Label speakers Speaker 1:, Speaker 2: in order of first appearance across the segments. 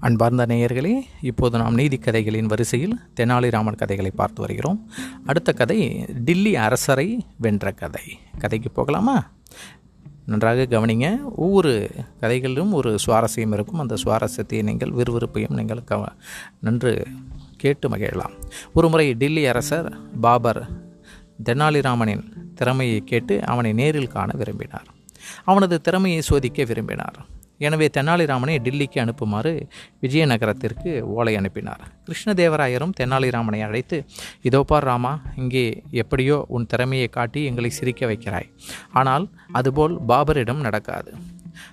Speaker 1: அன்பார்ந்த நேயர்களே இப்போது நாம் நீதி கதைகளின் வரிசையில் தெனாலிராமன் கதைகளை பார்த்து வருகிறோம். அடுத்த கதை டில்லி அரசரை வென்ற கதை. கதைக்கு போகலாமா? நன்றாக கவனிங்க ஒவ்வொரு கதைகளிலும் ஒரு சுவாரஸ்யம் இருக்கும். அந்த சுவாரஸ்யத்தை நீங்கள் விறுவிறுப்பையும் நீங்கள் கவ நன்று கேட்டு மகிழலாம். ஒரு முறை டில்லி அரசர் பாபர் தெனாலிராமனின் திறமையை கேட்டு அவனை நேரில் காண விரும்பினார். அவனது திறமையை சோதிக்க விரும்பினார். எனவே தெனாலிராமனை டில்லிக்கு அனுப்புமாறு விஜயநகரத்திற்கு ஓலை அனுப்பினார். கிருஷ்ணதேவராயரும் தெனாலிராமனை அழைத்து இதோ பார் ராமா இங்கே எப்படியோ உன் திறமையை காட்டி எங்களை சிரிக்க வைக்கிறாய். ஆனால் அதுபோல் பாபரிடம் நடக்காது.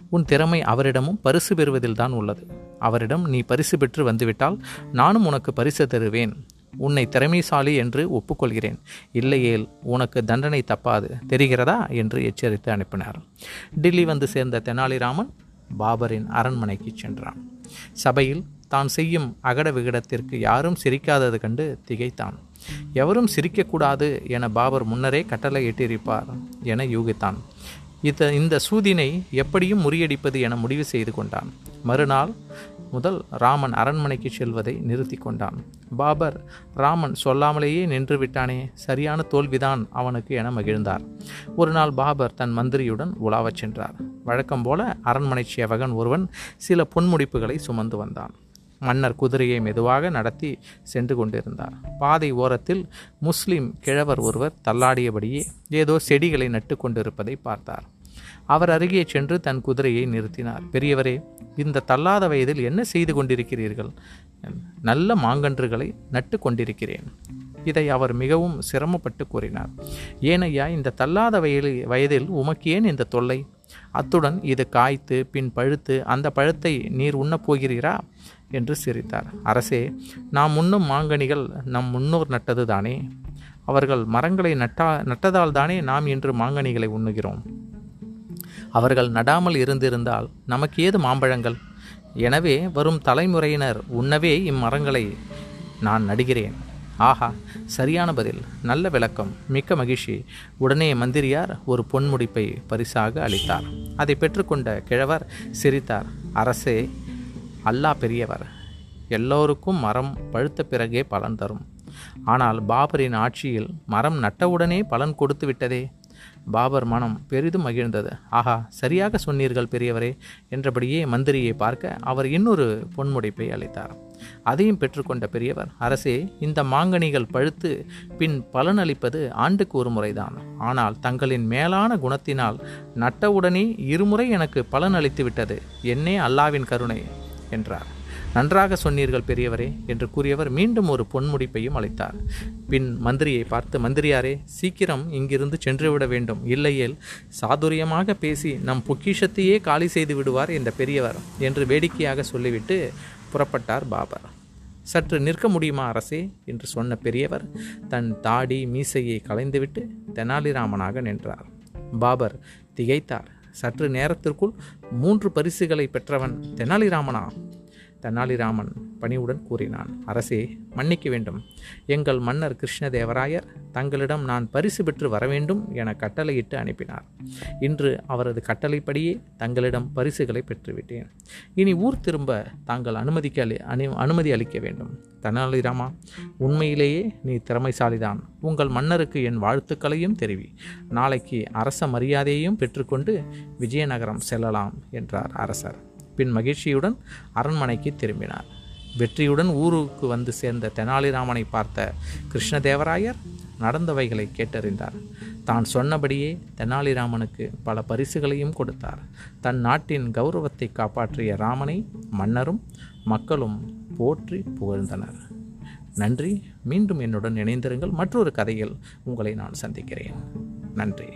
Speaker 1: உன் திறமை அவரிடமும் பரிசு பெறுவதில்தான் உள்ளது. அவரிடம் நீ பரிசு பெற்று வந்துவிட்டால் நானும் உனக்கு பரிசு தருவேன். உன்னை திறமைசாலி என்று ஒப்புக்கொள்கிறேன். இல்லையேல் உனக்கு தண்டனை தப்பாது. தெரிகிறதா? என்று எச்சரித்து அனுப்பினார். டில்லி வந்து சேர்ந்த தெனாலிராமன் பாபரின் அரண்மனைக்கு சென்றான். சபையில் தான் செய்யும் அகட விகடத்திற்கு யாரும் சிரிக்காதது கண்டு திகைத்தான். எவரும் சிரிக்கக்கூடாது என பாபர் முன்னரே கட்டளை இட்டிருப்பார் என யூகித்தான். இத இந்த சூதினை எப்படியும் முறியடிப்பது என முடிவு செய்து கொண்டான். மறுநாள் முதல் ராமன் அரண்மனைக்கு செல்வதை நிறுத்தி கொண்டான் பாபர் ராமன் சொல்லாமலேயே நின்று விட்டானே சரியான தோல்விதான் அவனுக்கு என மகிழ்ந்தார். ஒரு நாள் பாபர் தன் மந்திரியுடன் உலாவச் சென்றார். வழக்கம் போல அரண்மனை சேவகன் ஒருவன் சில பொன்முடிப்புகளை சுமந்து வந்தான். மன்னர் குதிரையை மெதுவாக நடத்தி சென்று கொண்டிருந்தார். பாதை ஓரத்தில் முஸ்லிம் கிழவர் ஒருவர் தள்ளாடியபடியே ஏதோ செடிகளை நட்டு கொண்டிருப்பதை பார்த்தார். அவர் அருகே சென்று தன் குதிரையை நிறுத்தினார். பெரியவரே இந்த தள்ளாத வயதில் என்ன செய்து கொண்டிருக்கிறீர்கள்? நல்ல மாங்கன்றுகளை நட்டு கொண்டிருக்கிறேன். இதை அவர் மிகவும் சிரமப்பட்டு கூறினார். ஏனையா இந்த தள்ளாத வயதில் வயதில் உமக்கு ஏன் இந்த தொல்லை? அத்துடன் இது காய்த்து பின் பழுத்து அந்த பழத்தை நீர் உண்ணப் போகிறீரா? என்று சிரித்தார். அரசே நாம் உண்ணும் மாங்கனிகள் நம் முன்னோர் நட்டது தானே அவர்கள் மரங்களை நட்டா நட்டதால் தானே நாம் இன்று மாங்கனிகளை உண்ணுகிறோம். அவர்கள் நடாமல் இருந்திருந்தால் நமக்கு ஏது மாம்பழங்கள்? எனவே வரும் தலைமுறையினர் உண்ணவே இம்மரங்களை. நான் நடுகிறேன். ஆஹா சரியான பதில். நல்ல விளக்கம். மிக்க மகிழ்ச்சி. உடனே மந்திரியார் ஒரு பொன்முடிப்பை பரிசாக அளித்தார். அதை பெற்றுக்கொண்ட கிழவர் சிரித்தார். அரசே அல்லாஹ் பெரியவர். எல்லோருக்கும் மரம் பழுத்த பிறகே பலன் தரும். ஆனால் பாபரின் ஆட்சியில் மரம் நட்டவுடனே பலன் கொடுத்து விட்டதே. பாபர் மனம் பெரிதும் மகிழ்ந்தது. ஆஹா சரியாக சொன்னீர்கள் பெரியவரே என்றபடியே மந்திரியை பார்க்க அவர் இன்னொரு பொன்முடைப்பை அளித்தார். அதையும் பெற்றுக்கொண்ட பெரியவர் அரசே இந்த மாங்கனிகள் பழுத்து பின் பலனளிப்பது ஆண்டுக்கு ஒரு முறைதான் ஆனால் தங்களின் மேலான குணத்தினால் நட்டவுடனே இருமுறை எனக்கு பலன் அளித்து விட்டது என்னே அல்லாவின் கருணை என்றார். நன்றாக சொன்னீர்கள் பெரியவரே என்று கூறியவர் மீண்டும் ஒரு பொன்முடிப்பையும் அழைத்தார் பின் மந்திரியை பார்த்து மந்திரியாரே சீக்கிரம் இங்கிருந்து சென்றுவிட வேண்டும். இல்லையேல் சாதுரியமாக பேசி நம் பொக்கிஷத்தையே காலி செய்து விடுவார் இந்த பெரியவர் என்று வேடிக்கையாக சொல்லிவிட்டு புறப்பட்டார் பாபர். சற்று நிற்க முடியுமா அரசே? என்று சொன்ன பெரியவர் தன் தாடி மீசையை களைந்துவிட்டு தெனாலிராமனாக நின்றார். பாபர் திகைத்தார். சற்று நேரத்திற்குள் மூன்று பரிசுகளை பெற்றவன் தெனாலிராமனா? தெனாலிராமன் பணிவுடன் கூறினான் அரசே மன்னிக்க வேண்டும். எங்கள் மன்னர் கிருஷ்ணதேவராயர் தங்களிடம் நான் பரிசு பெற்று வர வேண்டும் என கட்டளையிட்டு அனுப்பினார். இன்று அவரது கட்டளைப்படியே தங்களிடம் பரிசுகளை பெற்றுவிட்டேன். இனி ஊர் திரும்ப தாங்கள் அனுமதிக்க அளி அனு அனுமதி அளிக்க வேண்டும். தெனாலிராமா உண்மையிலேயே நீ திறமைசாலிதான். உங்கள் மன்னருக்கு என் வாழ்த்துக்களையும் தெரிவி. நாளைக்கு அரச மரியாதையையும் பெற்றுக்கொண்டு விஜயநகரம் செல்லலாம் என்றார் அரசர். பின் மகிழ்ச்சியுடன் அரண்மனைக்கு திரும்பினார். வெற்றியுடன் ஊருக்கு வந்து சேர்ந்த தெனாலிராமனை பார்த்த கிருஷ்ணதேவராயர் நடந்தவைகளை கேட்டறிந்தார். தான் சொன்னபடியே தெனாலிராமனுக்கு பல பரிசுகளையும் கொடுத்தார். தன் நாட்டின் கௌரவத்தை காப்பாற்றிய ராமனை மன்னரும் மக்களும் போற்றி புகழ்ந்தனர். நன்றி. மீண்டும் என்னுடன் இணைந்திருங்கள். மற்றொரு கதையில் உங்களை நான் சந்திக்கிறேன். நன்றி.